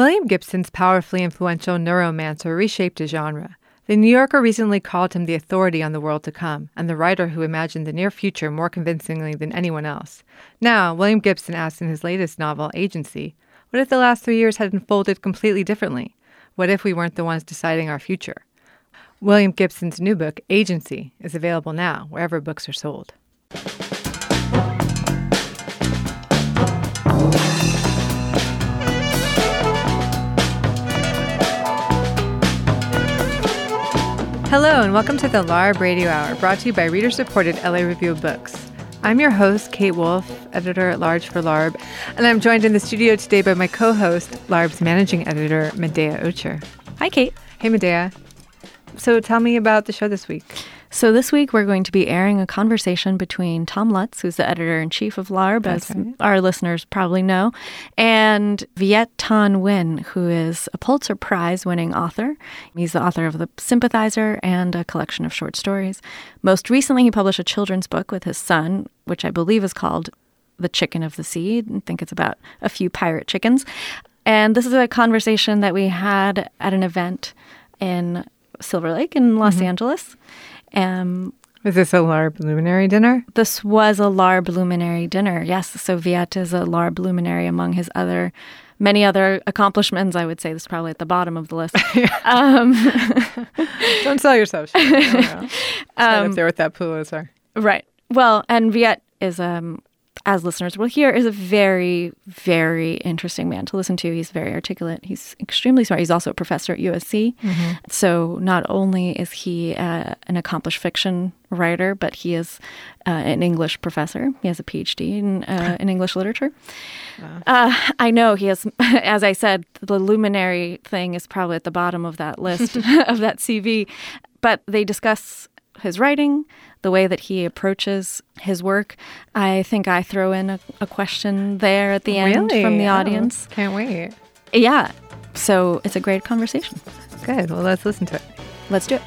William Gibson's powerfully influential neuromancer reshaped a genre. The New Yorker recently called him the authority on the world to come, and the writer who imagined the near future more convincingly than anyone else. Now, William Gibson asks in his latest novel, Agency, what if the last three years had unfolded completely differently? What if we weren't the ones deciding our future? William Gibson's new book, Agency, is available now wherever books are sold. Hello, and welcome to the LARB Radio Hour, brought to you by reader supported LA Review of Books. I'm your host, Kate Wolf, editor at large for LARB, and I'm joined in the studio today by my co host, LARB's managing editor, Medaya Ocher. Hi, Kate. Hey, Medaya. So tell me about the show this week. So this week we're going to be airing a conversation between Tom Lutz, who's the editor in chief of LARB, That's as right. our listeners probably know, and Viet Thanh Nguyen, who is a Pulitzer Prize winning author. He's the author of The Sympathizer and a collection of short stories. Most recently, he published a children's book with his son, which I believe is called The Chicken of the Sea. I think it's about a few pirate chickens. And this is a conversation that we had at an event in Silver Lake in Los Mm-hmm. Angeles. Um, Is this a LARB luminary dinner? this was a LARB luminary dinner. Yes, so Viet is a LARB luminary among his other many other accomplishments. I would say this is probably at the bottom of the list. um, Don't sell yourself. Shit. I don't. Right Um, up there with that Pulitzer. right. Well, and Viet is um as listeners will hear, is a very, very interesting man to listen to. He's very articulate. He's extremely smart. He's also a professor at USC. So not only is he uh, an accomplished fiction writer, but he is uh, an English professor. He has a PhD in, uh, in English literature. Uh, I know he has, as I said, the luminary thing is probably at the bottom of that list of that CV. But they discuss his writing, the way that he approaches his work. I think I throw in a, a question there at the end really? from the Oh, audience. can't wait. Yeah. So it's a great conversation. Good. Well, let's listen to it. Let's do it.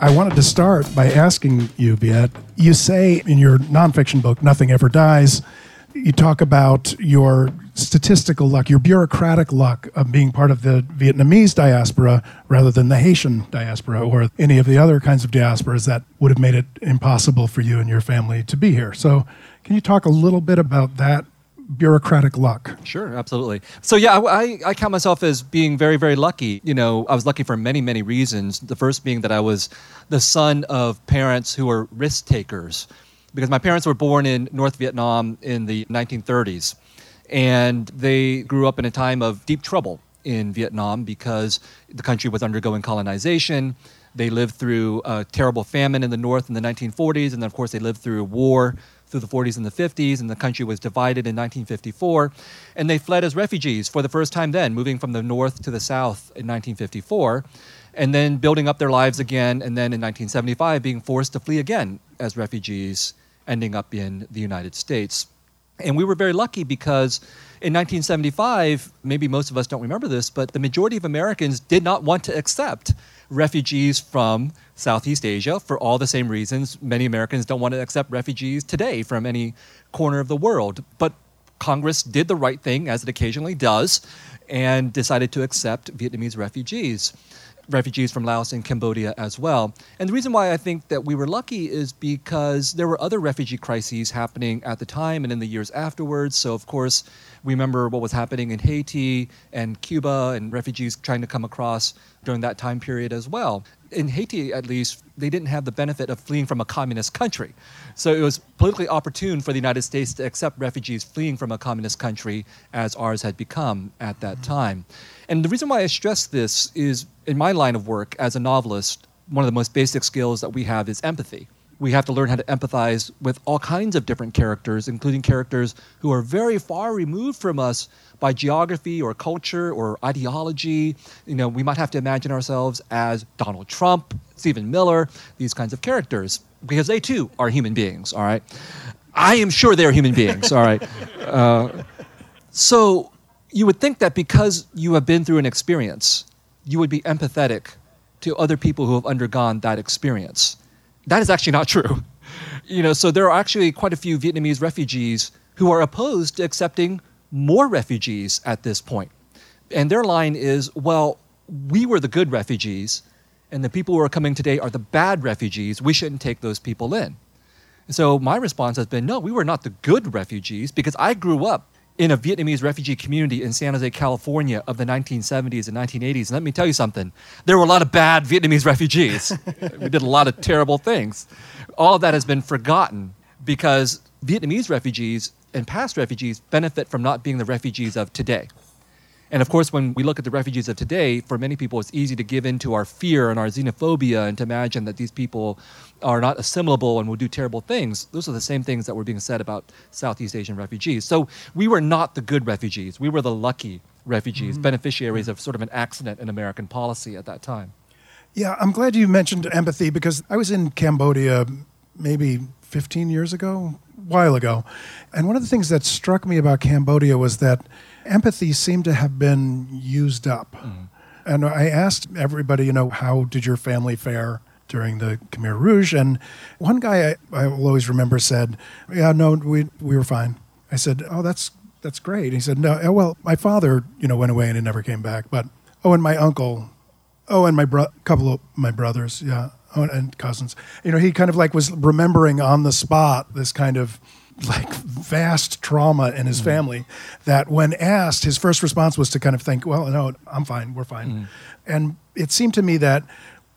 I wanted to start by asking you, Viet. You say in your nonfiction book, Nothing Ever Dies, you talk about your statistical luck, your bureaucratic luck of being part of the Vietnamese diaspora rather than the Haitian diaspora or any of the other kinds of diasporas that would have made it impossible for you and your family to be here. So, can you talk a little bit about that bureaucratic luck? Sure, absolutely. So yeah, I, I, count myself as being very, very lucky. You know, I was lucky for many, many reasons. The first being that I was the son of parents who were risk takers, because my parents were born in North Vietnam in the 1930s, and they grew up in a time of deep trouble in Vietnam because the country was undergoing colonization. They lived through a terrible famine in the north in the 1940s, and then of course they lived through war through the 40s and the 50s, and the country was divided in 1954. And they fled as refugees for the first time then, moving from the north to the south in 1954, and then building up their lives again, and then in 1975 being forced to flee again as refugees, ending up in the United States. And we were very lucky because in 1975, maybe most of us don't remember this, but the majority of Americans did not want to accept refugees from Southeast Asia for all the same reasons many Americans don't want to accept refugees today from any corner of the world. But Congress did the right thing, as it occasionally does, and decided to accept Vietnamese refugees refugees from Laos and Cambodia as well. And the reason why I think that we were lucky is because there were other refugee crises happening at the time and in the years afterwards. So, of course, we remember what was happening in Haiti and Cuba and refugees trying to come across during that time period as well. In Haiti, at least, they didn't have the benefit of fleeing from a communist country. So it was politically opportune for the United States to accept refugees fleeing from a communist country as ours had become at that mm-hmm. time. And the reason why I stress this is in my line of work as a novelist, one of the most basic skills that we have is empathy. We have to learn how to empathize with all kinds of different characters, including characters who are very far removed from us by geography or culture or ideology. You know, we might have to imagine ourselves as Donald Trump, Stephen Miller, these kinds of characters, because they too are human beings, all right? I am sure they're human beings, all right? Uh, so you would think that because you have been through an experience, you would be empathetic to other people who have undergone that experience. That is actually not true. You know, so there are actually quite a few Vietnamese refugees who are opposed to accepting more refugees at this point. And their line is, well, we were the good refugees, and the people who are coming today are the bad refugees. We shouldn't take those people in. So my response has been, no, we were not the good refugees because I grew up in a Vietnamese refugee community in San Jose, California of the 1970s and 1980s. And let me tell you something there were a lot of bad Vietnamese refugees. we did a lot of terrible things. All of that has been forgotten because Vietnamese refugees and past refugees benefit from not being the refugees of today. And of course, when we look at the refugees of today, for many people, it's easy to give in to our fear and our xenophobia and to imagine that these people are not assimilable and will do terrible things. Those are the same things that were being said about Southeast Asian refugees. So we were not the good refugees. We were the lucky refugees, mm-hmm. beneficiaries of sort of an accident in American policy at that time. Yeah, I'm glad you mentioned empathy because I was in Cambodia maybe 15 years ago, a while ago. And one of the things that struck me about Cambodia was that empathy seemed to have been used up. Mm-hmm. And I asked everybody, you know, how did your family fare during the Khmer Rouge? And one guy I, I will always remember said, "Yeah, no, we we were fine." I said, "Oh, that's that's great." he said, "No, oh, well, my father, you know, went away and he never came back, but oh, and my uncle, oh, and my bro- couple of my brothers, yeah, oh, and cousins. You know, he kind of like was remembering on the spot this kind of." Like vast trauma in his mm. family that when asked his first response was to kind of think well no i'm fine we're fine mm. and it seemed to me that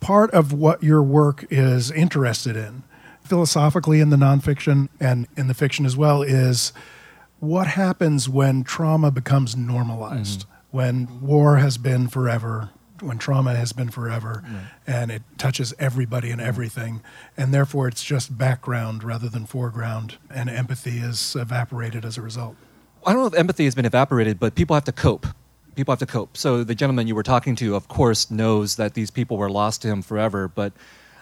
part of what your work is interested in philosophically in the nonfiction and in the fiction as well is what happens when trauma becomes normalized mm-hmm. when war has been forever when trauma has been forever right. and it touches everybody and everything and therefore it's just background rather than foreground and empathy is evaporated as a result i don't know if empathy has been evaporated but people have to cope people have to cope so the gentleman you were talking to of course knows that these people were lost to him forever but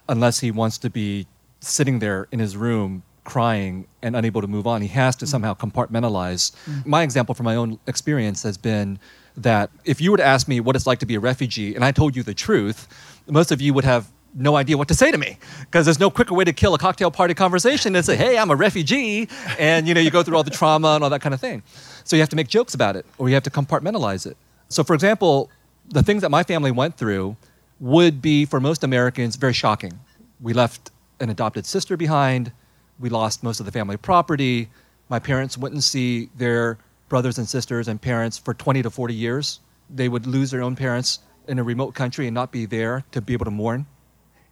unless he wants to be sitting there in his room crying and unable to move on he has to mm. somehow compartmentalize mm. my example from my own experience has been that if you were to ask me what it's like to be a refugee and I told you the truth, most of you would have no idea what to say to me because there's no quicker way to kill a cocktail party conversation than say, "Hey, I'm a refugee," and you know you go through all the trauma and all that kind of thing. So you have to make jokes about it, or you have to compartmentalize it. So, for example, the things that my family went through would be for most Americans very shocking. We left an adopted sister behind. We lost most of the family property. My parents wouldn't see their brothers and sisters and parents for 20 to 40 years. They would lose their own parents in a remote country and not be there to be able to mourn.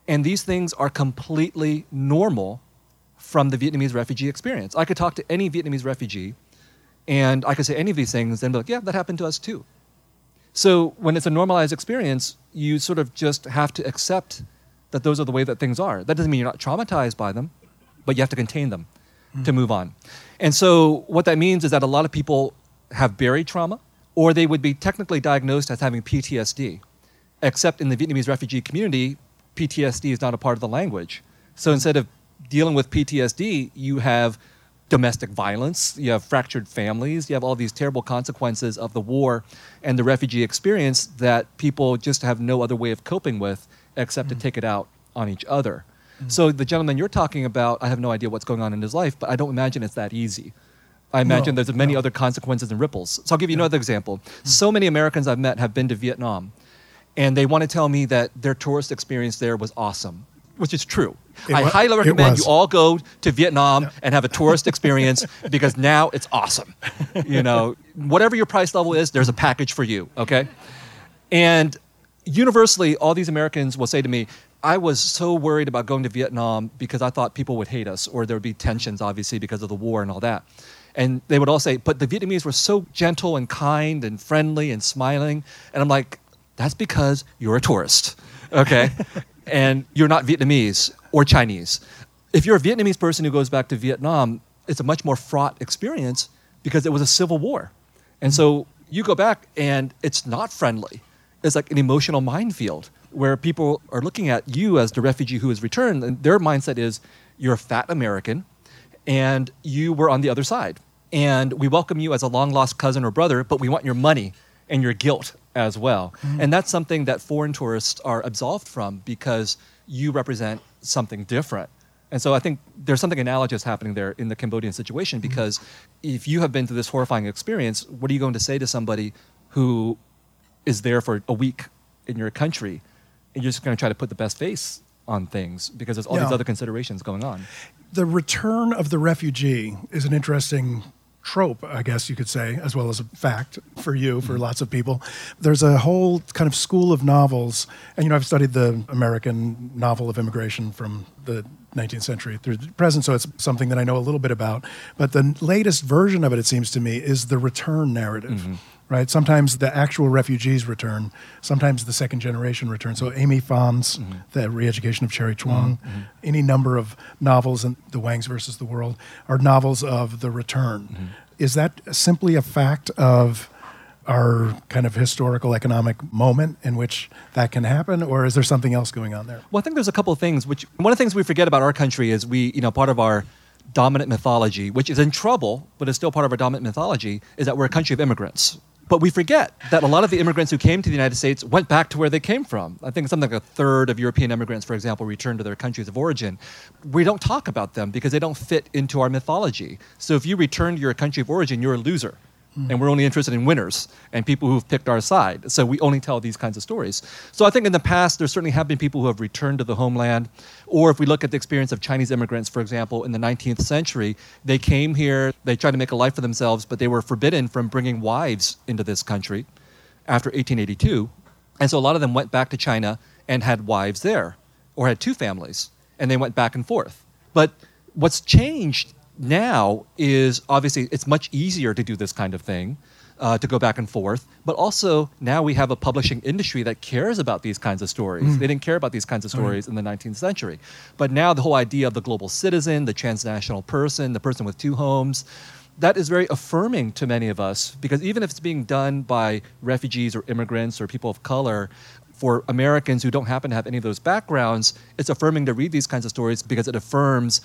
And these things are completely normal from the Vietnamese refugee experience. I could talk to any Vietnamese refugee and I could say any of these things and be like, yeah, that happened to us too. So when it's a normalized experience, you sort of just have to accept that those are the way that things are. That doesn't mean you're not traumatized by them, but you have to contain them mm. to move on. And so what that means is that a lot of people have buried trauma, or they would be technically diagnosed as having PTSD. Except in the Vietnamese refugee community, PTSD is not a part of the language. So instead of dealing with PTSD, you have domestic violence, you have fractured families, you have all these terrible consequences of the war and the refugee experience that people just have no other way of coping with except mm-hmm. to take it out on each other. Mm-hmm. So the gentleman you're talking about, I have no idea what's going on in his life, but I don't imagine it's that easy. I imagine no, there's many no. other consequences and ripples. So I'll give you yeah. another example. Mm-hmm. So many Americans I've met have been to Vietnam, and they want to tell me that their tourist experience there was awesome, which is true. It I was, highly recommend you all go to Vietnam yeah. and have a tourist experience because now it's awesome. You know, whatever your price level is, there's a package for you. Okay, and universally, all these Americans will say to me, I was so worried about going to Vietnam because I thought people would hate us or there would be tensions, obviously, because of the war and all that. And they would all say, but the Vietnamese were so gentle and kind and friendly and smiling. And I'm like, that's because you're a tourist, okay? and you're not Vietnamese or Chinese. If you're a Vietnamese person who goes back to Vietnam, it's a much more fraught experience because it was a civil war. And mm-hmm. so you go back and it's not friendly. It's like an emotional minefield where people are looking at you as the refugee who has returned, and their mindset is you're a fat American and you were on the other side. And we welcome you as a long lost cousin or brother, but we want your money and your guilt as well. Mm-hmm. And that's something that foreign tourists are absolved from because you represent something different. And so I think there's something analogous happening there in the Cambodian situation mm-hmm. because if you have been through this horrifying experience, what are you going to say to somebody who is there for a week in your country you're just going to try to put the best face on things because there's all these other considerations going on. the return of the refugee is an interesting trope, I guess you could say, as well as a fact for you, for mm-hmm. lots of people. There's a whole kind of school of novels, and you know, I've studied the American novel of immigration from the 19th century through the present, so it's something that I know a little bit about. But the latest version of it, it seems to me, is the return narrative. Mm-hmm. Right. Sometimes the actual refugees return. Sometimes the second generation return. So Aimee Phan's mm-hmm. The Re-Education of Cherry mm-hmm. Truong, mm-hmm. any number of novels, and The Wangs versus the World, are novels of the return. Is that simply a fact of our kind of historical economic moment in which that can happen, or is there something else going on there? Well, I think there's a couple of things. Which one of the things we forget about our country is we, you know, part of our dominant mythology, which is in trouble, but is still part of our dominant mythology, is that we're a country of immigrants. But we forget that a lot of the immigrants who came to the United States went back to where they came from. I think something like a third of European immigrants, for example, returned to their countries of origin. We don't talk about them because they don't fit into our mythology. So if you return to your country of origin, you're a loser and we're only interested in winners and people who've picked our side. So we only tell these kinds of stories. So I think in the past, there certainly have been people who have returned to the homeland. Or if we look at the experience of Chinese immigrants, for example, in the 19th century, they came here, they tried to make a life for themselves, but they were forbidden from bringing wives into this country after 1882. And so a lot of them went back to China and had wives there or had two families and they went back and forth. But what's changed now is obviously it's much easier to do this kind of thing. Uh, to go back and forth, but also now we have a publishing industry that cares about these kinds of stories. They didn't care about these kinds of stories in the 19th century, but now the whole idea of the global citizen, the transnational person, the person with two homes, that is very affirming to many of us because even if it's being done by refugees or immigrants or people of color, for Americans who don't happen to have any of those backgrounds, it's affirming to read these kinds of stories because it affirms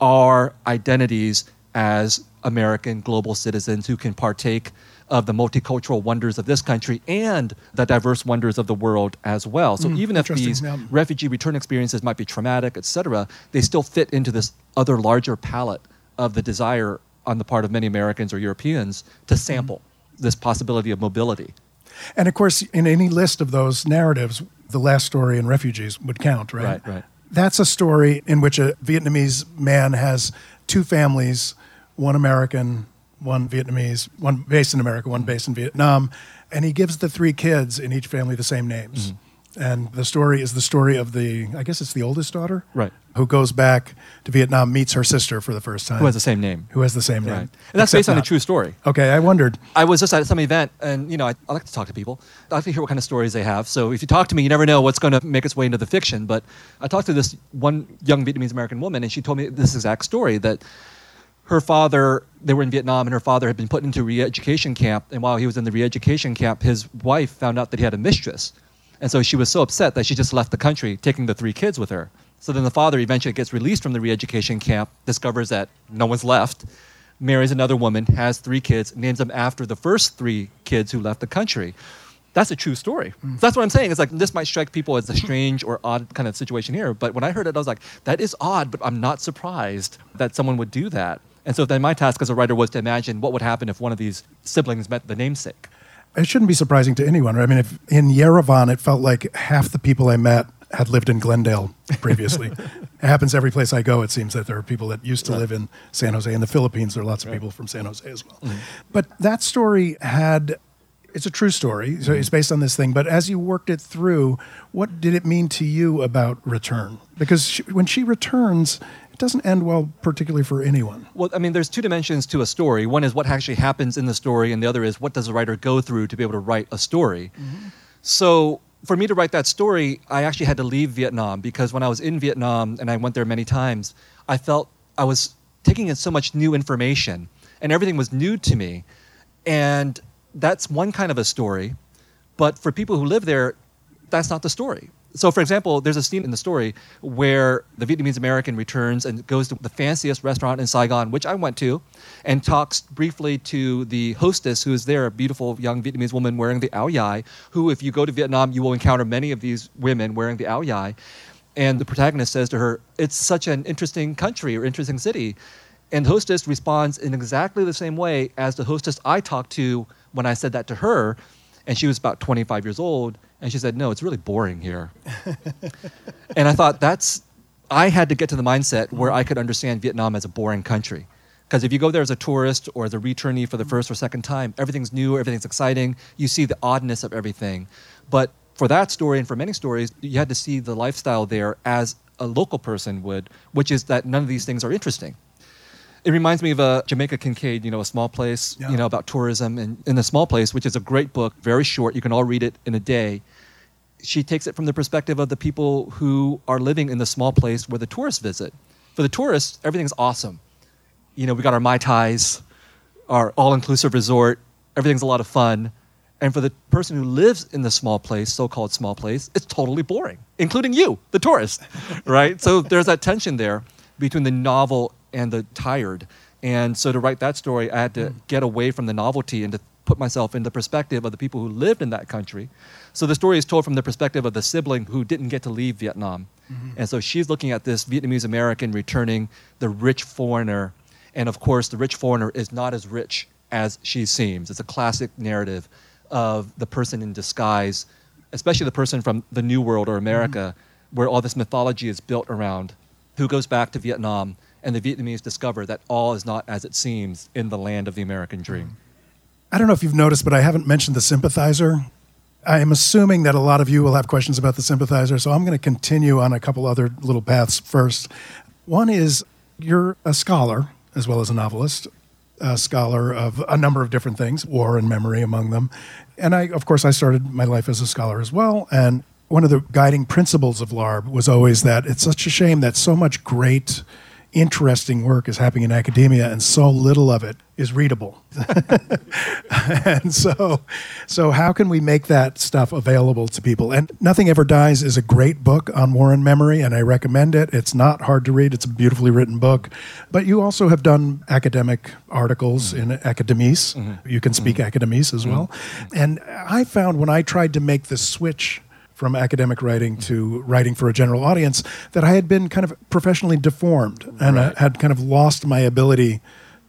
our identities as American global citizens who can partake of the multicultural wonders of this country and the diverse wonders of the world as well. So hmm, even if these yeah. refugee return experiences might be traumatic, et cetera, they still fit into this other larger palette of the desire on the part of many Americans or Europeans to hmm. sample this possibility of mobility. And of course, in any list of those narratives, the last story in refugees would count, right? Right, right. That's a story in which a Vietnamese man has two families, one American, one Vietnamese, one based in America, one based in Vietnam, and he gives the three kids in each family the same names. Mm-hmm. And the story is the story of the, I guess it's the oldest daughter, Right. Who goes back to Vietnam, meets her sister for the first time, Who has the same name. who has the same name, Right. And that's Except based on a true story. Okay, I wondered. I was just at some event, and you know, I, I like to talk to people. I like to hear what kind of stories they have. So if you talk to me, you never know what's going to make its way into the fiction. But I talked to this one young Vietnamese American woman, and she told me this exact story that her father, they were in Vietnam, and her father had been put into re-education camp. And while he was in the re-education camp, his wife found out that he had a mistress, and so she was so upset that she just left the country, taking the three kids with her. So then the father eventually gets released from the re-education camp, discovers that no one's left, marries another woman, has three kids, names them after the first three kids who left the country. That's a true story. So that's what I'm saying. It's like this might strike people as a strange or odd kind of situation here, but when I heard it, I was like, that is odd, but I'm not surprised that someone would do that. And so then my task as a writer was to imagine what would happen if one of these siblings met the namesake. It shouldn't be surprising to anyone. right? I mean, if in Yerevan, it felt like half the people I met had lived in Glendale previously. it happens every place I go. It seems that there are people that used to live in San Jose. In the Philippines, there are lots of people from San Jose as well. Mm-hmm. But that story had. It's a true story, so mm-hmm. it's based on this thing. But as you worked it through, what did it mean to you about return? Because she, when she returns, doesn't end well, particularly for anyone. Well, I mean, there's two dimensions to a story. One is what actually happens in the story, and the other is what does the writer go through to be able to write a story. Mm-hmm. So, for me to write that story, I actually had to leave Vietnam because when I was in Vietnam, and I went there many times, I felt I was taking in so much new information, and everything was new to me. And that's one kind of a story. But for people who live there, that's not the story. So, for example, there's a scene in the story where the Vietnamese American returns and goes to the fanciest restaurant in Saigon, which I went to, and talks briefly to the hostess who is there, a beautiful young Vietnamese woman wearing the ao dai, who, if you go to Vietnam, you will encounter many of these women wearing the ao dai. And the protagonist says to her, It's such an interesting country or interesting city. And the hostess responds in exactly the same way as the hostess I talked to when I said that to her. And she was about 25 years old. And she said, No, it's really boring here. and I thought, that's, I had to get to the mindset where I could understand Vietnam as a boring country. Because if you go there as a tourist or as a returnee for the first or second time, everything's new, everything's exciting. You see the oddness of everything. But for that story and for many stories, you had to see the lifestyle there as a local person would, which is that none of these things are interesting. It reminds me of a Jamaica Kincaid, you know, a small place, Yeah. you know, about tourism and in a small place, which is a great book, very short. You can all read it in a day. She takes it from the perspective of the people who are living in the small place where the tourists visit. For the tourists, everything's awesome. You know, we got our Mai Tais, our all inclusive resort, everything's a lot of fun. And for the person who lives in the small place, so called small place, it's totally boring, including you, the tourist, right? So there's that tension there between the novel and the tired. And so to write that story, I had to hmm. get away from the novelty and to put myself in the perspective of the people who lived in that country. So the story is told from the perspective of the sibling who didn't get to leave Vietnam. Mm-hmm. And so she's looking at this Vietnamese American returning, the rich foreigner. And of course, the rich foreigner is not as rich as she seems. It's a classic narrative of the person in disguise, especially the person from the New World or America, mm-hmm. where all this mythology is built around, who goes back to Vietnam, and the Vietnamese discover that all is not as it seems in the land of the American dream. I don't know if you've noticed, but I haven't mentioned the sympathizer. I am assuming that a lot of you will have questions about the sympathizer, so I'm going to continue on a couple other little paths first. One is you're a scholar as well as a novelist, a scholar of a number of different things, war and memory among them. And I, of course, I started my life as a scholar as well. And one of the guiding principles of LARB was always that it's such a shame that so much great, interesting work is happening in academia and so little of it is readable. and so so how can we make that stuff available to people? And nothing ever dies is a great book on war and memory and i recommend it. It's not hard to read. It's a beautifully written book. But you also have done academic articles mm-hmm. in academese. Mm-hmm. You can speak mm-hmm. academese as well. And i found when i tried to make the switch from academic writing to writing for a general audience that I had been kind of professionally deformed and uh, I had kind of lost my ability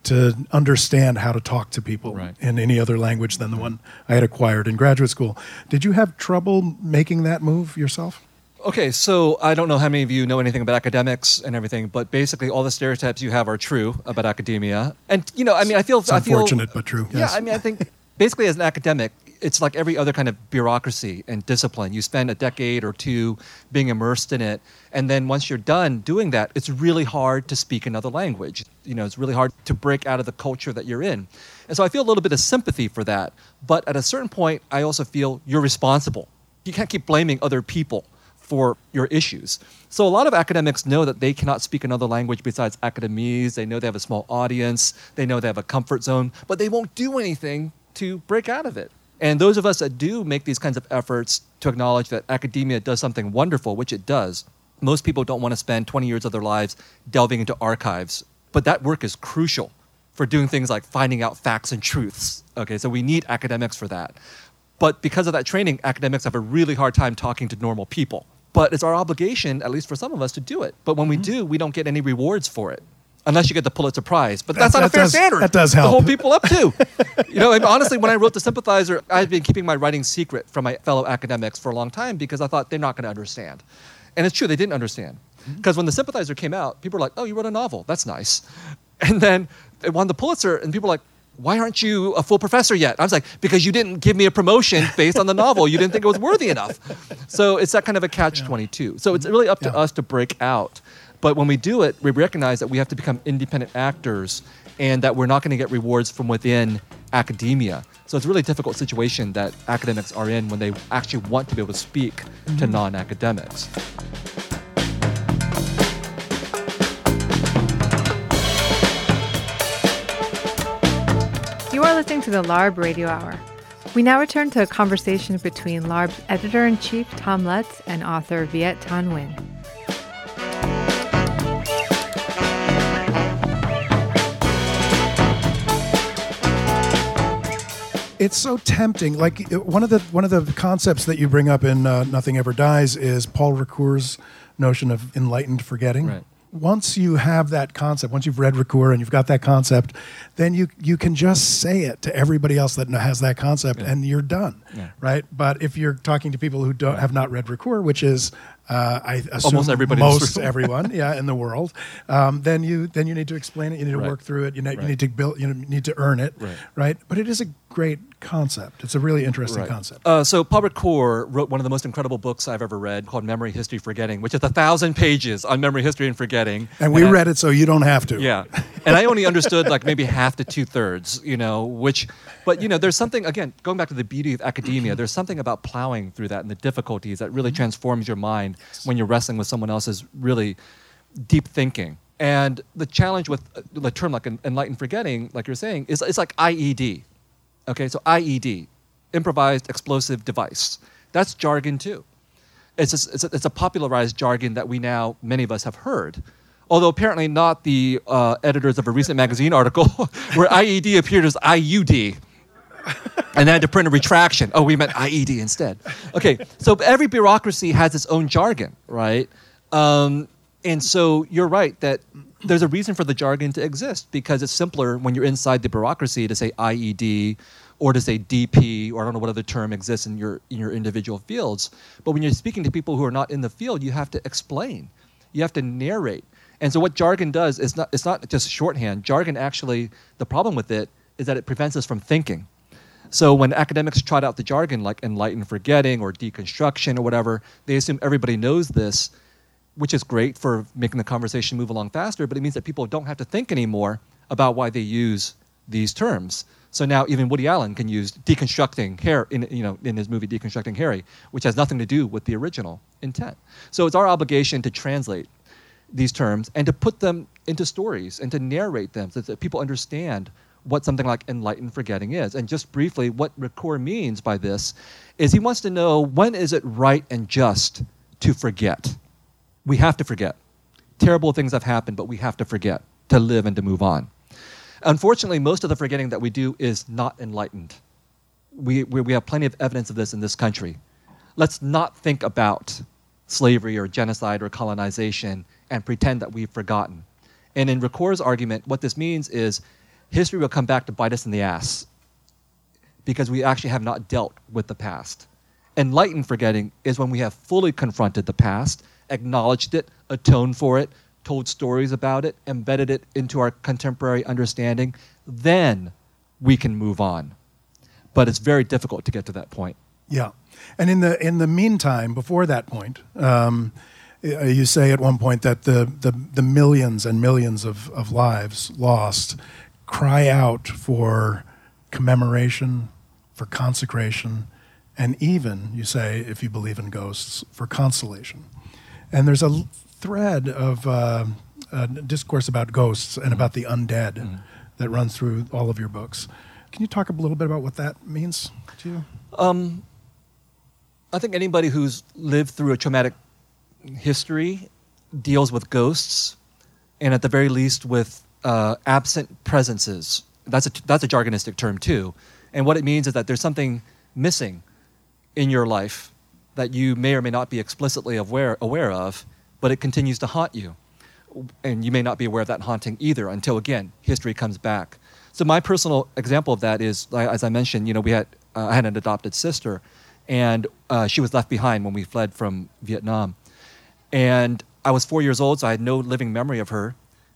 to understand how to talk to people Right. in any other language than the one I had acquired in graduate school. Did you have trouble making that move yourself? Okay, so I don't know how many of you know anything about academics and everything, but basically all the stereotypes you have are true about academia. And you know, I mean, I feel It's I feel unfortunate, but true. Yeah, Yes. I mean, I think basically as an academic, it's like every other kind of bureaucracy and discipline. You spend a decade or two being immersed in it, and then once you're done doing that, it's really hard to speak another language. You know, it's really hard to break out of the culture that you're in. And so I feel a little bit of sympathy for that. But at a certain point, I also feel you're responsible. You can't keep blaming other people for your issues. So a lot of academics know that they cannot speak another language besides academese. They know they have a small audience. They know they have a comfort zone, but they won't do anything to break out of it. And those of us that do make these kinds of efforts to acknowledge that academia does something wonderful, which it does, most people don't want to spend 20 years of their lives delving into archives. But that work is crucial for doing things like finding out facts and truths. Okay, so we need academics for that. But because of that training, academics have a really hard time talking to normal people. But it's our obligation, at least for some of us, to do it. But when we mm-hmm. do, we don't get any rewards for it. Unless you get the Pulitzer Prize. But that's That- not a fair does- standard. that does To hold people up to. you know, and honestly, when I wrote The Sympathizer, I've been keeping my writing secret from my fellow academics for a long time because I thought they're not going to understand. And it's true, they didn't understand. Mm-hmm. Because when The Sympathizer came out, people were like, oh, you wrote a novel. That's nice. And then it won the Pulitzer, and people were like, why aren't you a full professor yet? I was like, because you didn't give me a promotion based on the novel. You didn't think it was worthy enough. So it's that kind of a catch 22. So it's mm-hmm. really up to Yeah. us to break out. But when we do it, we recognize that we have to become independent actors and that we're not going to get rewards from within academia. So it's a really difficult situation that academics are in when they actually want to be able to speak to mm-hmm. non academics. You are listening to the LARB Radio Hour. We now return to a conversation between LARB's editor in chief, Tom Lutz, and author Viet Thanh Nguyen. It's so tempting. Like one of the one of the concepts that you bring up in uh, Nothing Ever Dies is Paul Ricoeur's notion of enlightened forgetting. Right. Once you have that concept, once you've read Ricoeur and you've got that concept, then you you can just say it to everybody else that has that concept, Yeah. and you're done, Yeah. right? But if you're talking to people who don't have not read Ricoeur, which is uh, I assume Almost everybody most everyone, yeah, in the world, um, then you then you need to explain it. You need to Right. work through it. You, ne- you need to build. You need to earn it, Right. right? But it is a great concept. It's a really interesting concept. Uh, so Paul Ricoeur wrote one of the most incredible books I've ever read called Memory, History, Forgetting, which is a thousand pages on memory, history, and forgetting. and we I- read it so you don't have to. Yeah, and I only understood like maybe half to two thirds, you know. Which, but you know, there's something again going back to the beauty of academia. There's something about plowing through that and the difficulties that really transforms your mind when you're wrestling with someone else's really deep thinking. And the challenge with uh, the term like enlightened forgetting, like you're saying, is it's like IED. Okay, so IED, improvised explosive device. That's jargon too. It's a, it's, a, it's a popularized jargon that we now, many of us have heard. Although apparently not the uh, editors of a recent magazine article where IED appeared as IUD. and they had to print a retraction. Oh, we meant IED instead. Okay, so every bureaucracy has its own jargon, right? Um, and so you're right that there's a reason for the jargon to exist because it's simpler when you're inside the bureaucracy to say IED or to say DP or I don't know what other term exists in your in your individual fields. But when you're speaking to people who are not in the field, you have to explain, you have to narrate. And so what jargon does is not it's not just shorthand. Jargon actually the problem with it is that it prevents us from thinking. So when academics trot out the jargon like enlightened forgetting or deconstruction or whatever, they assume everybody knows this, which is great for making the conversation move along faster, but it means that people don't have to think anymore about why they use these terms. So now even Woody Allen can use deconstructing Harry in, you know, in his movie Deconstructing Harry, which has nothing to do with the original intent. So it's our obligation to translate these terms and to put them into stories and to narrate them so that people understand what something like enlightened forgetting is. And just briefly, what Ricoeur means by this is he wants to know when is it right and just to forget? We have to forget. Terrible things have happened, but we have to forget to live and to move on. Unfortunately, most of the forgetting that we do is not enlightened. We, we, we have plenty of evidence of this in this country. Let's not think about slavery or genocide or colonization and pretend that we've forgotten. And in Ricoeur's argument, what this means is history will come back to bite us in the ass because we actually have not dealt with the past. Enlightened forgetting is when we have fully confronted the past, acknowledged it, atoned for it, told stories about it, embedded it into our contemporary understanding. Then we can move on. But it's very difficult to get to that point. Yeah, and in the in the meantime, before that point, um, you say at one point that the the, the millions and millions of, of lives lost cry out for commemoration, for consecration, and even you say, if you believe in ghosts, for consolation. And there's a thread of uh, uh, discourse about ghosts and about the undead that runs through all of your books. Can you talk a little bit about what that means to you? I think anybody who's lived through a traumatic history deals with ghosts, and at the very least with uh, absent presences. That's a that's a jargonistic term too, and what it means is that there's something missing in your life that you may or may not be explicitly aware aware of, but it continues to haunt you, and you may not be aware of that haunting either until again history comes back. So my personal example of that is, as I mentioned, you know, we had uh, I had an adopted sister, and uh, she was left behind when we fled from Vietnam. And I was four years old, so I had no living memory of her.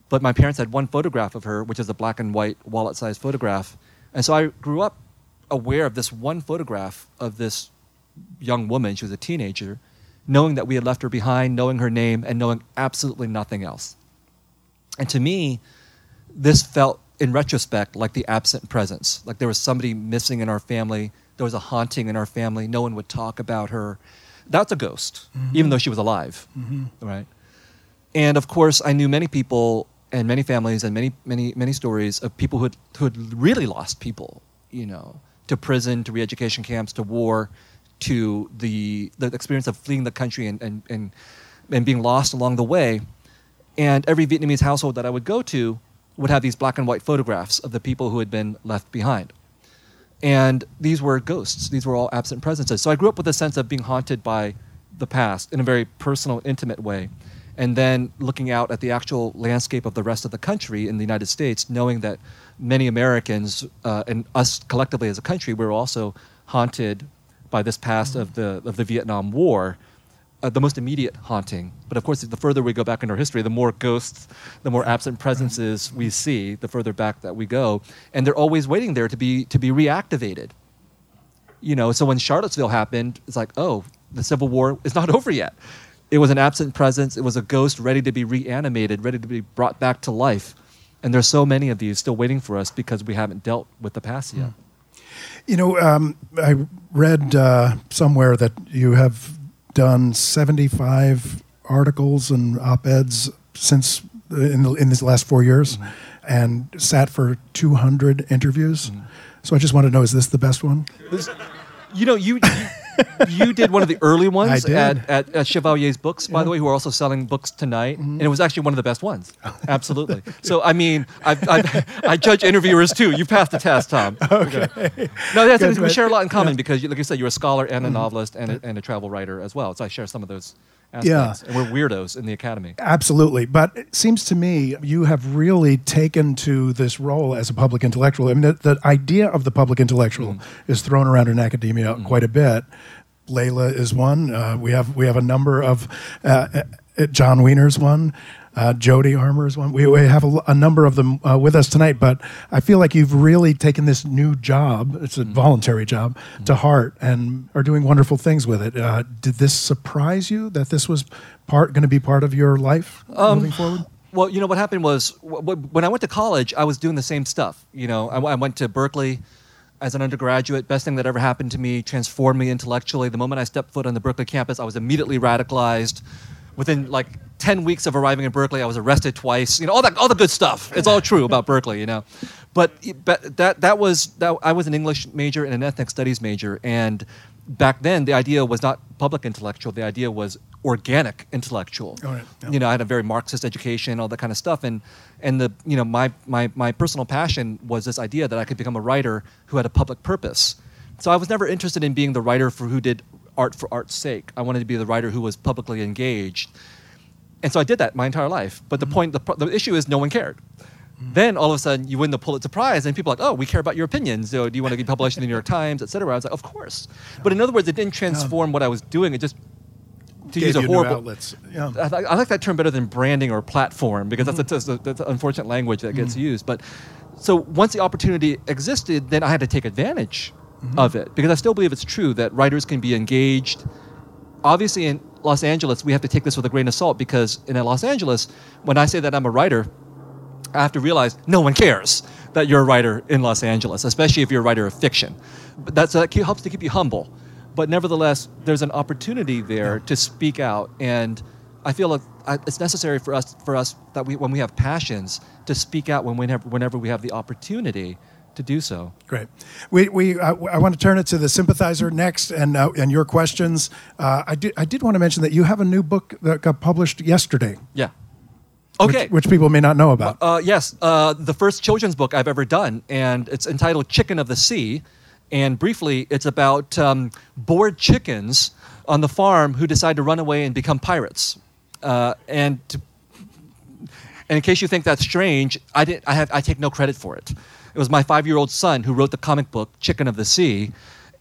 But my parents had one photograph of her, which is a black and white wallet sized photograph. And so I grew up aware of this one photograph of this young woman. She was a teenager, knowing that we had left her behind, knowing her name, and knowing absolutely nothing else. And to me, this felt, in retrospect, like the absent presence. Like there was somebody missing in our family. There was a haunting in our family. No one would talk about her. That's a ghost, mm-hmm. even though she was alive, mm-hmm. right? And of course, I knew many people and many families and many, many, many stories of people who had, who had really lost people, you know, to prison, to re-education camps, to war, to the the experience of fleeing the country and and and, and being lost along the way. And every Vietnamese household that I would go to would have these black and white photographs of the people who had been left behind. And these were ghosts. These were all absent presences. So I grew up with a sense of being haunted by the past in a very personal, intimate way. And then looking out at the actual landscape of the rest of the country in the United States, knowing that many Americans uh, and us collectively as a country, we're also haunted by this past of the, of the Vietnam War uh, the most immediate haunting. But of course, the further we go back in our history, the more ghosts, the more absent presences we see, the further back that we go, and they're always waiting there to be to be reactivated. You know, so when Charlottesville happened, it's like, oh, the Civil War is not over yet. It was an absent presence. It was a ghost ready to be reanimated, ready to be brought back to life. And there's so many of these still waiting for us because we haven't dealt with the past yet. You know, um, I read uh, somewhere that you have done 75 articles and op-eds since uh, in, the, in these last four years mm-hmm. and sat for 200 interviews. Mm-hmm. So I just want to know, is this the best one? This, you know, you, you you did one of the early ones at, at, at, Chevalier's Books, by yeah. the way, who are also selling books tonight, mm-hmm. and it was actually one of the best ones. Absolutely. so I mean, I've, I've, i judge interviewers too. You passed the test, Tom. Okay. okay. No, that's, we share a lot in common yeah. because, like you said, you're a scholar and a mm-hmm. novelist and a, and a travel writer as well. So I share some of those aspects. Yeah. And we're weirdos in the academy. Absolutely. But it seems to me you have really taken to this role as a public intellectual. I mean, the, the idea of the public intellectual mm. is thrown around in academia mm. quite a bit. Layla is one. Uh, we have we have a number of uh, uh Jon Wiener's one. Uh, Jody is one. We, we have a, a, number of them uh, with us tonight, but I feel like you've really taken this new job, it's a mm-hmm. voluntary job, mm-hmm. to heart and are doing wonderful things with it. Uh, did this surprise you that this was part going to be part of your life um, moving forward? Well, you know, what happened was w- w- when I went to college, I was doing the same stuff. You know, I, w- I went to Berkeley as an undergraduate. Best thing that ever happened to me, transformed me intellectually. The moment I stepped foot on the Berkeley campus, I was immediately radicalized. Within like 10 weeks of arriving in Berkeley, I was arrested twice. You know, all that, all the good stuff. It's all true about Berkeley, you know. But, but that, that was, that, I was an English major and an ethnic studies major. And back then, the idea was not public intellectual. The idea was organic intellectual. Yeah. You know, I had a very Marxist education, all that kind of stuff, and and the you know my my my personal passion was this idea that I could become a writer who had a public purpose. So I was never interested in being the writer for who did art for art's sake. I wanted to be the writer who was publicly engaged, and so I did that my entire life. But the mm-hmm. point, the, the issue is, no one cared. Mm-hmm. Then all of a sudden you win the Pulitzer Prize, and people are like, "Oh, we care about your opinions. So, do you want to be published in the New York Times, et cetera?" I was like, "Of course." But in other words, it didn't transform what I was doing. It just to use a horrible outlets. Yeah. I, I, like that term better than branding or platform because mm-hmm. that's, a, that's, a, that's, an unfortunate language that gets mm-hmm. used. But so once the opportunity existed, then I had to take advantage mm-hmm. of it because I still believe it's true that writers can be engaged. Obviously, in Los Angeles, we have to take this with a grain of salt because in Los Angeles, when I say that I'm a writer, I have to realize no one cares that you're a writer in Los Angeles, especially if you're a writer of fiction. But that's, that helps to keep you humble. But nevertheless, there's an opportunity there to speak out, and I feel like it's necessary for us for us that we when we have passions to speak out when whenever whenever we have the opportunity to do so. Great. We, we uh, I want to turn it to the sympathizer next, and uh, and your questions. Uh, I did I did want to mention that you have a new book that got published yesterday. Yeah. Okay. Which, which people may not know about. Uh, yes, uh, the first children's book I've ever done, and it's entitled "Chicken of the Sea." And briefly, it's about um, bored chickens on the farm who decide to run away and become pirates. Uh, and, to, and in case you think that's strange, I, didn't, I, have, I take no credit for it. It was my five year old son who wrote the comic book Chicken of the Sea.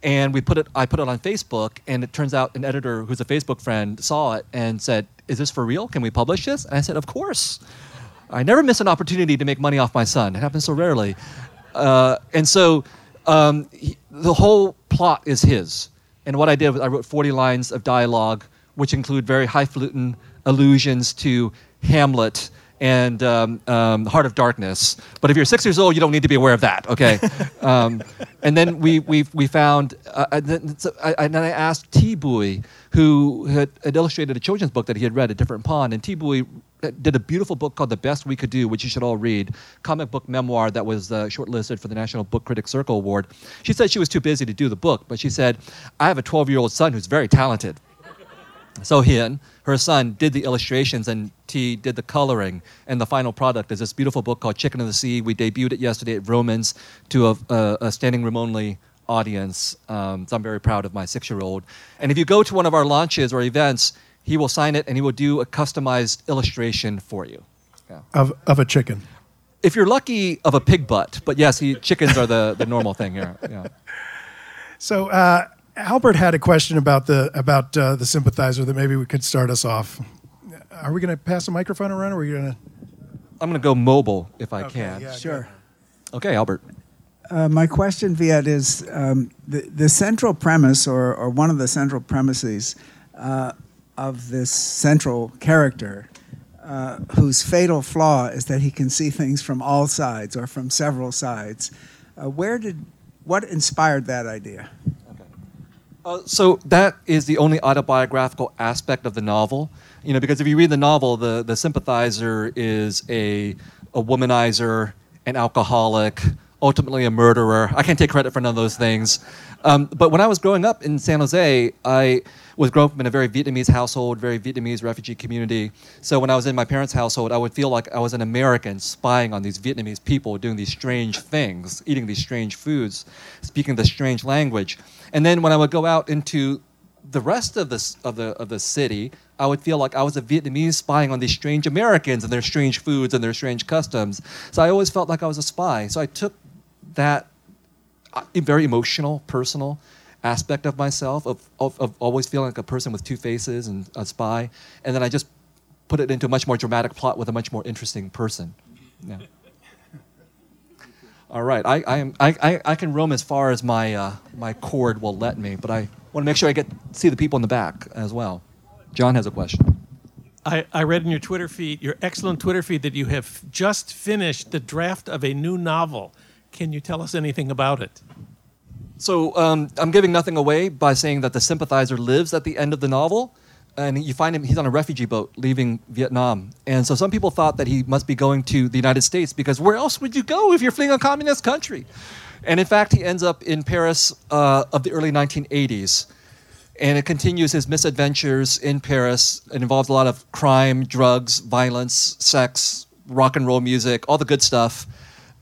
And we put it, I put it on Facebook, and it turns out an editor who's a Facebook friend saw it and said, Is this for real? Can we publish this? And I said, Of course. I never miss an opportunity to make money off my son. It happens so rarely. Uh, and so um, he, the whole plot is his. And what I did was I wrote 40 lines of dialogue, which include very highfalutin allusions to Hamlet and um, um, Heart of Darkness. But if you're six years old, you don't need to be aware of that, okay? um, and then we, we, we found, uh, and, then, so I, and then I asked Thi Bui, who had, had, illustrated a children's book that he had read, A Different Pond, and Thi Bui did a beautiful book called The Best We Could Do, which you should all read, comic book memoir that was uh, shortlisted for the National Book Critics Circle Award. She said she was too busy to do the book, but she said, I have a 12 year old son who's very talented. So Hien, her son, did the illustrations and Thi did the coloring. And the final product is this beautiful book called Chicken of the Sea. We debuted it yesterday at Vroman's to a, a, a standing room only audience. Um, so I'm very proud of my six year old. And if you go to one of our launches or events, he will sign it and he will do a customized illustration for you. Yeah. Of, of a chicken. If you're lucky, of a pig butt. But yes, he, chickens are the, the normal thing here. Yeah. So, uh, Albert had a question about the about uh, the sympathizer that maybe we could start us off. Are we going to pass the microphone around, or are we going to? I'm going to go mobile if I okay, can. Yeah, sure. Okay, Albert. Uh, my question, Viet, is um, the, the central premise, or, or one of the central premises uh, of this central character, uh, whose fatal flaw is that he can see things from all sides or from several sides. Uh, where did what inspired that idea? Uh, so that is the only autobiographical aspect of the novel, you know, because if you read the novel, the, the sympathizer is a, a womanizer, an alcoholic, ultimately a murderer. I can't take credit for none of those things. Um, but when I was growing up in San Jose, I was growing up in a very Vietnamese household, very Vietnamese refugee community. So when I was in my parents' household, I would feel like I was an American spying on these Vietnamese people doing these strange things, eating these strange foods, speaking the strange language. And then when I would go out into the rest of the, of the, of the city, I would feel like I was a Vietnamese spying on these strange Americans and their strange foods and their strange customs. So I always felt like I was a spy. So I took that a very emotional, personal aspect of myself, of, of, of, always feeling like a person with two faces and a spy. And then I just put it into a much more dramatic plot with a much more interesting person. Yeah. All right, I, I, am, I, I, can roam as far as my, uh, my cord will let me, but I want to make sure I get see the people in the back as well. John has a question. I, I read in your Twitter feed, your excellent Twitter feed, that you have just finished the draft of a new novel. Can you tell us anything about it? So um, I'm giving nothing away by saying that the sympathizer lives at the end of the novel, and you find him. He's on a refugee boat leaving Vietnam, and so some people thought that he must be going to the United States because where else would you go if you're fleeing a communist country? And in fact, he ends up in Paris uh, of the early 1980s, and it continues his misadventures in Paris. It involves a lot of crime, drugs, violence, sex, rock and roll music, all the good stuff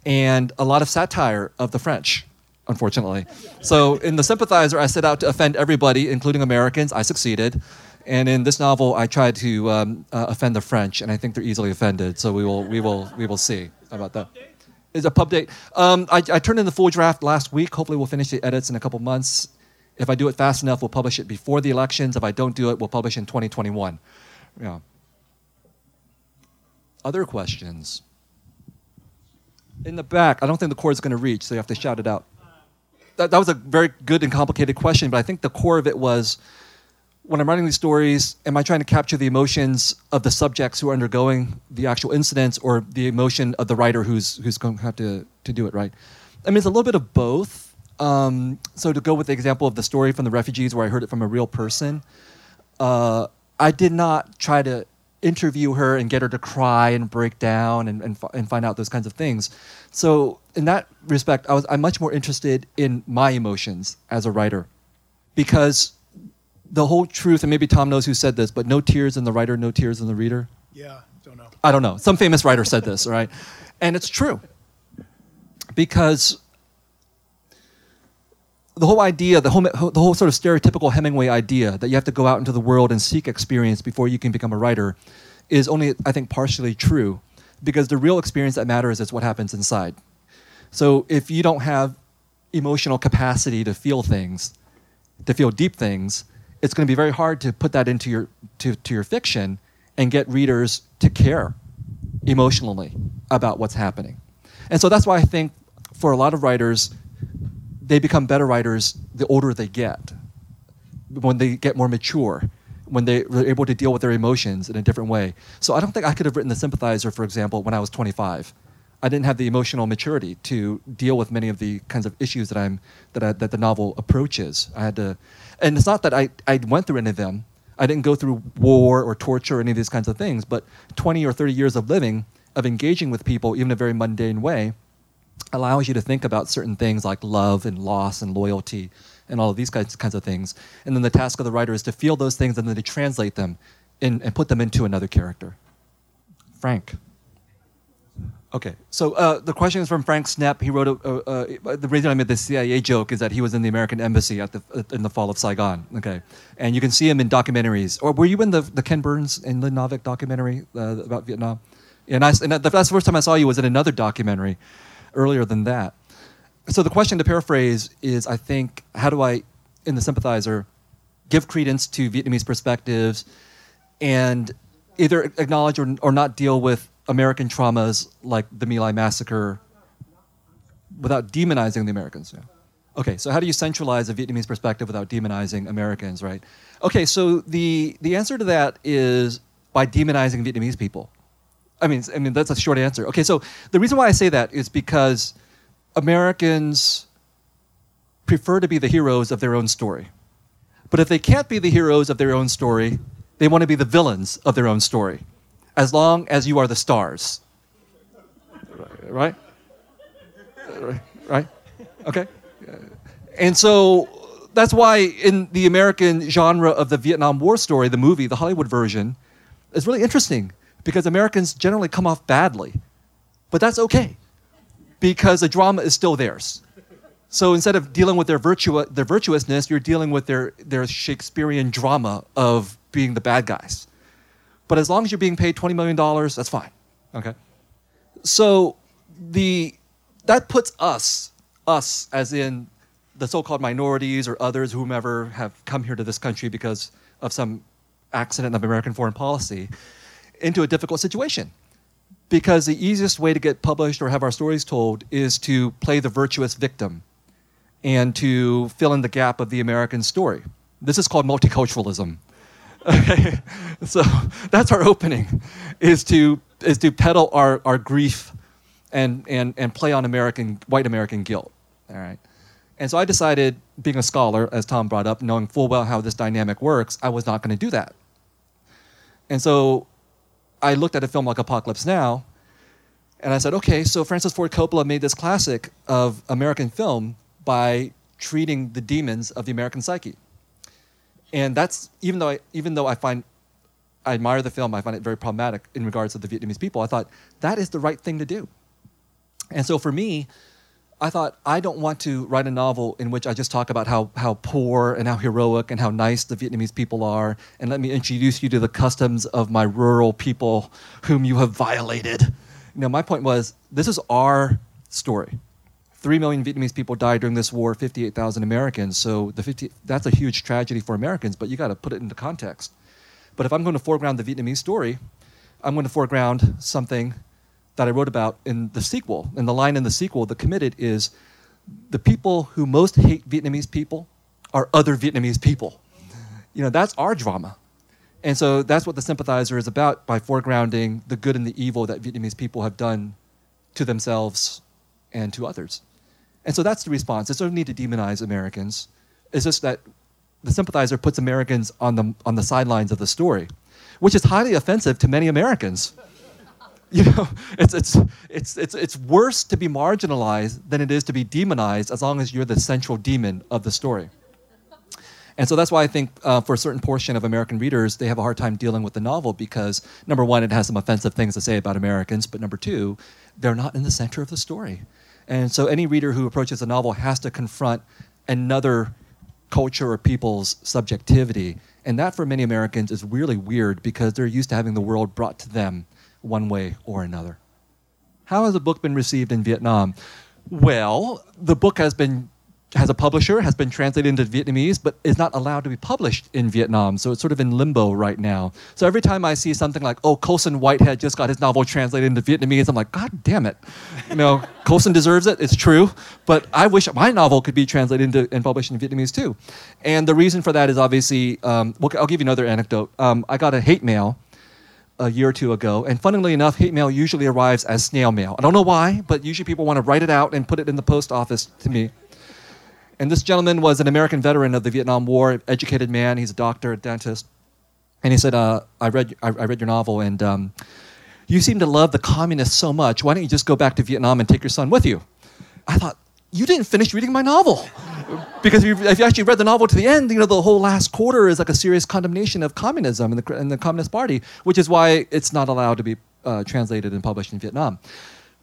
and a lot of satire of the French, unfortunately. So in The Sympathizer, I set out to offend everybody, including Americans. I succeeded. And in this novel, I tried to um, uh, offend the French, and I think they're easily offended. So we will, we will, we will see about that. Is a pub date? Um, I, I turned in the full draft last week. Hopefully, we'll finish the edits in a couple months. If I do it fast enough, we'll publish it before the elections. If I don't do it, we'll publish in 2021. Yeah. Other questions? in the back. I don't think the cord is going to reach, so you have to shout it out. That, that was a very good and complicated question, but I think the core of it was when I'm writing these stories, am I trying to capture the emotions of the subjects who are undergoing the actual incidents or the emotion of the writer who's, who's going to have to, to do it, right? I mean, it's a little bit of both. Um, so to go with the example of the story from the refugees where I heard it from a real person, uh, I did not try to interview her and get her to cry and break down and, and, and find out those kinds of things. So in that respect, I was, I'm much more interested in my emotions as a writer because the whole truth, and maybe Tom knows who said this, but no tears in the writer, no tears in the reader. Yeah, I don't know. I don't know. Some famous writer said this, right? And it's true. Because the whole idea, the whole, the whole sort of stereotypical Hemingway idea that you have to go out into the world and seek experience before you can become a writer is only, I think, partially true. Because the real experience that matters is what happens inside. So if you don't have emotional capacity to feel things, to feel deep things, it's going to be very hard to put that into your, to, to your fiction and get readers to care emotionally about what's happening. And so that's why I think for a lot of writers, they become better writers the older they get, when they get more mature, when they are able to deal with their emotions in a different way. So I don't think I could have written The Sympathizer, for example, when I was 25. I didn't have the emotional maturity to deal with many of the kinds of issues that I'm that, I, that the novel approaches. I had to, and it's not that I, I went through any of them, I didn't go through war or torture or any of these kinds of things, but 20 or 30 years of living, of engaging with people, even in a very mundane way, allows you to think about certain things like love and loss and loyalty and all of these kinds, kinds of things. And then the task of the writer is to feel those things and then to translate them in, and put them into another character. Frank. Okay, so uh, the question is from Frank Snepp. He wrote a, uh, the reason I made the CIA joke is that he was in the American embassy at the in the fall of Saigon. Okay, and you can see him in documentaries. Or were you in the the Ken Burns and Lynn Novick documentary uh, about Vietnam? And I and that's the first time I saw you was in another documentary earlier than that. So the question to paraphrase is, I think, how do I, in the sympathizer, give credence to Vietnamese perspectives and either acknowledge or, or not deal with American traumas like the My Lai massacre without demonizing the Americans. Yeah. Okay, so how do you centralize a Vietnamese perspective without demonizing Americans, right? Okay, so the, the answer to that is by demonizing Vietnamese people. I mean, I mean that's a short answer. Okay, so the reason why I say that is because Americans prefer to be the heroes of their own story. But if they can't be the heroes of their own story, they want to be the villains of their own story, as long as you are the stars. Right? Right? Okay. And so that's why in the American genre of the Vietnam War story, the movie, the Hollywood version, is really interesting because Americans generally come off badly. But that's okay because the drama is still theirs. So instead of dealing with their, virtu- their virtuousness, you're dealing with their, their Shakespearean drama of being the bad guys. But as long as you're being paid $20 million, that's fine. Okay? So the, that puts us, us as in the so called minorities or others, whomever have come here to this country because of some accident of American foreign policy, into a difficult situation. Because the easiest way to get published or have our stories told is to play the virtuous victim and to fill in the gap of the American story. This is called multiculturalism. Okay? so that's our opening, is to, is to peddle our, our grief and, and, and play on American, white American guilt. All right? And so I decided, being a scholar, as Tom brought up, knowing full well how this dynamic works, I was not going to do that. And so I looked at a film like Apocalypse Now, and I said, okay, so Francis Ford Coppola made this classic of American film by treating the demons of the American psyche. And that's even though I, even though I find I admire the film, I find it very problematic in regards to the Vietnamese people. I thought that is the right thing to do. And so for me, I thought I don't want to write a novel in which I just talk about how, how poor and how heroic and how nice the Vietnamese people are, and let me introduce you to the customs of my rural people whom you have violated. You know, my point was this is our story. Three million Vietnamese people died during this war, 58,000 Americans. So the 50, that's a huge tragedy for Americans, but you got to put it into context. But if I'm going to foreground the Vietnamese story, I'm going to foreground something that I wrote about in the sequel. And the line in the sequel, The Committed, is the people who most hate Vietnamese people are other Vietnamese people. You know, that's our drama. And so that's what the sympathizer is about by foregrounding the good and the evil that Vietnamese people have done to themselves and to others. And so that's the response. There's no need to demonize Americans. It's just that the sympathizer puts Americans on the, on the sidelines of the story, which is highly offensive to many Americans. You know, it's, it's, it's, it's, it's worse to be marginalized than it is to be demonized as long as you're the central demon of the story. And so that's why I think uh, for a certain portion of American readers, they have a hard time dealing with the novel because, number one, it has some offensive things to say about Americans, but number two, they're not in the center of the story. And so any reader who approaches a novel has to confront another culture or people's subjectivity. And that for many Americans is really weird because they're used to having the world brought to them one way or another. How has the book been received in Vietnam? Well, the book has been has a publisher, has been translated into Vietnamese, but is not allowed to be published in Vietnam. So it's sort of in limbo right now. So every time I see something like, oh, Colson Whitehead just got his novel translated into Vietnamese, I'm like, God damn it. You know, Colson deserves it, it's true. But I wish my novel could be translated into and published in Vietnamese too. And the reason for that is obviously, um, I'll give you another anecdote. Um, I got a hate mail a year or two ago. And funnily enough, hate mail usually arrives as snail mail. I don't know why, but usually people want to write it out and put it in the post office to me. And this gentleman was an American veteran of the Vietnam War, educated man. He's a doctor, a dentist. and he said, uh, "I read I, I, read your novel, and um, you seem to love the communists so much. Why don't you just go back to Vietnam and take your son with you?" I thought, "You didn't finish reading my novel." because if you, if you, actually read the novel to the end, you know the whole last quarter is like a serious condemnation of communism and the, and the Communist Party, which is why it's not allowed to be uh, translated and published in Vietnam.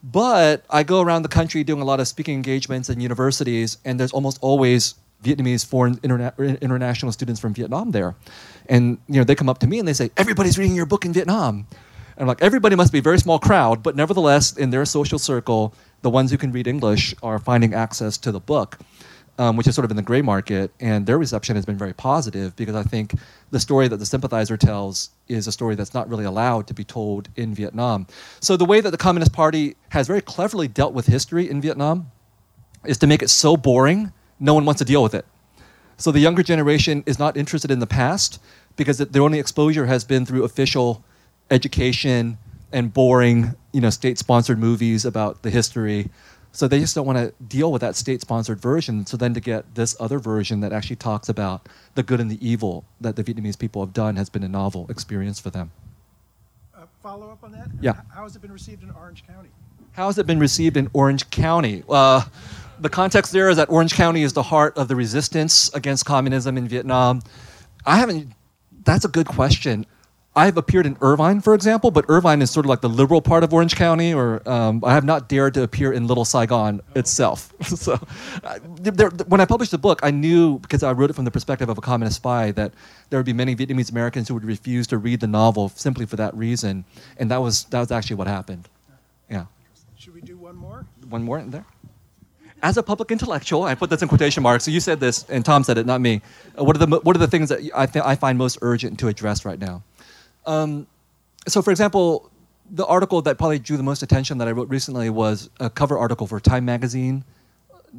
But I go around the country doing a lot of speaking engagements in universities, and there's almost always Vietnamese foreign interna- international students from Vietnam there. And you know, they come up to me and they say, "Everybody's reading your book in Vietnam." And I'm like, everybody must be a very small crowd, but nevertheless, in their social circle, the ones who can read English are finding access to the book um, which is sort of in the gray market, and their reception has been very positive because I think the story that the sympathizer tells is a story that's not really allowed to be told in Vietnam. So the way that the Communist Party has very cleverly dealt with history in Vietnam is to make it so boring, no one wants to deal with it. So the younger generation is not interested in the past because their only exposure has been through official education and boring, you know, state-sponsored movies about the history. So they just don't want to deal with that state sponsored version. So then to get this other version that actually talks about the good and the evil that the Vietnamese people have done has been a novel experience for them. Uh, follow up on that? Yeah. How has it been received in Orange County? How has it been received in Orange County? Uh, the context there is that Orange County is the heart of the resistance against communism in Vietnam. I haven't, that's a good question. I've appeared in Irvine, for example, but Irvine is sort of like the liberal part of Orange County, or um, I have not dared to appear in Little Saigon itself. so, uh, there, when I published the book, I knew because I wrote it from the perspective of a communist spy that there would be many Vietnamese Americans who would refuse to read the novel simply for that reason, and that was that was actually what happened. Yeah. Should we do one more? One more in there. As a public intellectual, I put this in quotation marks. So you said this, and Tom said it, not me. Uh, what are the what are the things that I, th- I find most urgent to address right now? Um, so, for example, the article that probably drew the most attention that I wrote recently was a cover article for Time Magazine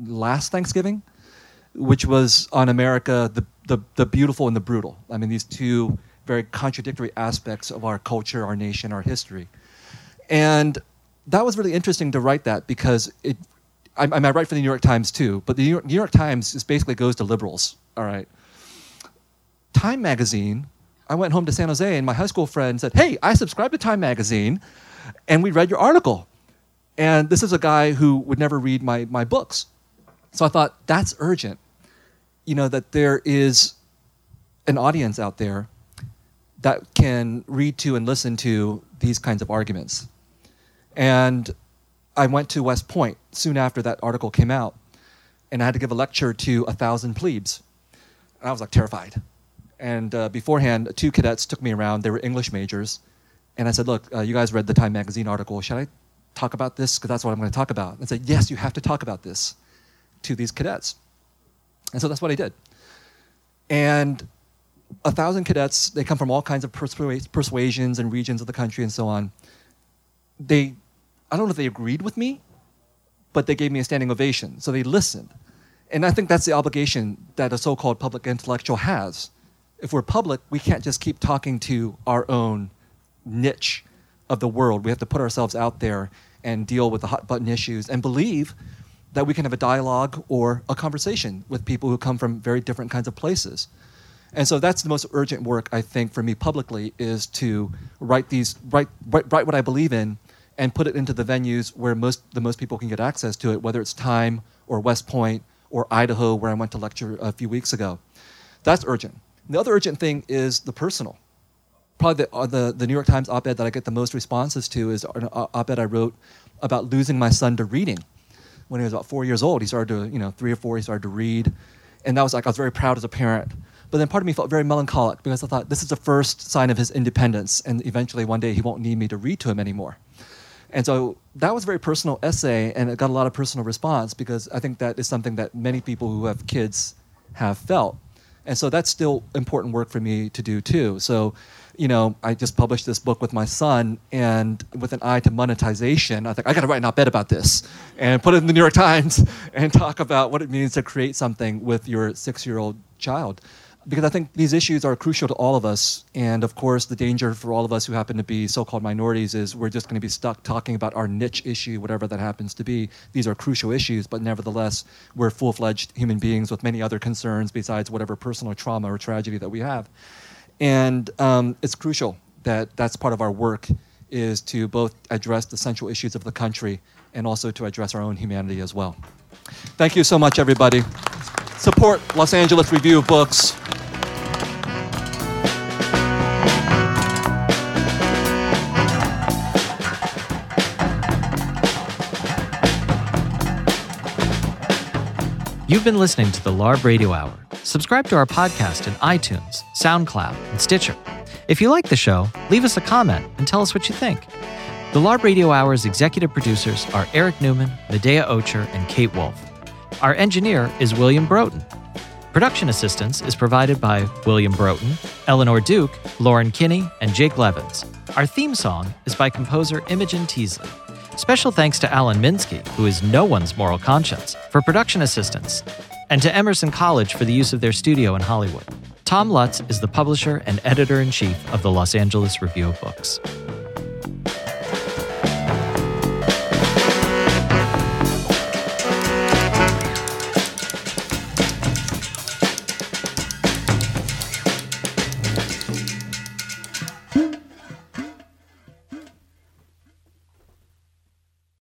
last Thanksgiving, which was on America, the, the, the beautiful and the brutal. I mean, these two very contradictory aspects of our culture, our nation, our history. And that was really interesting to write that because it, I, I, I write for the New York Times too, but the New York, New York Times is basically goes to liberals, all right. Time Magazine I went home to San Jose and my high school friend said, Hey, I subscribe to Time Magazine and we read your article. And this is a guy who would never read my, my books. So I thought, that's urgent. You know, that there is an audience out there that can read to and listen to these kinds of arguments. And I went to West Point soon after that article came out, and I had to give a lecture to a thousand plebes. And I was like terrified. And uh, beforehand, two cadets took me around. They were English majors. And I said, Look, uh, you guys read the Time Magazine article. Should I talk about this? Because that's what I'm going to talk about. And said, Yes, you have to talk about this to these cadets. And so that's what I did. And a thousand cadets, they come from all kinds of persu- persuasions and regions of the country and so on. They, I don't know if they agreed with me, but they gave me a standing ovation. So they listened. And I think that's the obligation that a so called public intellectual has if we're public, we can't just keep talking to our own niche of the world. We have to put ourselves out there and deal with the hot button issues and believe that we can have a dialogue or a conversation with people who come from very different kinds of places. And so that's the most urgent work I think for me publicly is to write these write write, write what I believe in and put it into the venues where most the most people can get access to it, whether it's Time or West Point or Idaho, where I went to lecture a few weeks ago. That's urgent. The other urgent thing is the personal. Probably the, uh, the, the New York Times op ed that I get the most responses to is an op ed I wrote about losing my son to reading. When he was about four years old, he started to, you know, three or four, he started to read. And that was like, I was very proud as a parent. But then part of me felt very melancholic because I thought this is the first sign of his independence, and eventually one day he won't need me to read to him anymore. And so that was a very personal essay, and it got a lot of personal response because I think that is something that many people who have kids have felt. And so that's still important work for me to do too. So, you know, I just published this book with my son, and with an eye to monetization, I think I got to write an op ed about this and put it in the New York Times and talk about what it means to create something with your six year old child because I think these issues are crucial to all of us. And of course, the danger for all of us who happen to be so called minorities is we're just going to be stuck talking about our niche issue, whatever that happens to be. These are crucial issues, but nevertheless, we're full fledged human beings with many other concerns besides whatever personal trauma or tragedy that we have. And um, it's crucial that that's part of our work is to both address the central issues of the country and also to address our own humanity as well. Thank you so much, everybody. Support Los Angeles Review of Books. You've been listening to the LARB Radio Hour. Subscribe to our podcast in iTunes, SoundCloud, and Stitcher. If you like the show, leave us a comment and tell us what you think. The LARB Radio Hour's executive producers are Eric Newman, Medaya Ocher, and Kate Wolf. Our engineer is William Broughton. Production assistance is provided by William Broughton, Eleanor Duke, Lauren Kinney, and Jake Levins. Our theme song is by composer Imogen Teasley. Special thanks to Alan Minsky, who is no one's moral conscience, for production assistance, and to Emerson College for the use of their studio in Hollywood. Tom Lutz is the publisher and editor in chief of the Los Angeles Review of Books.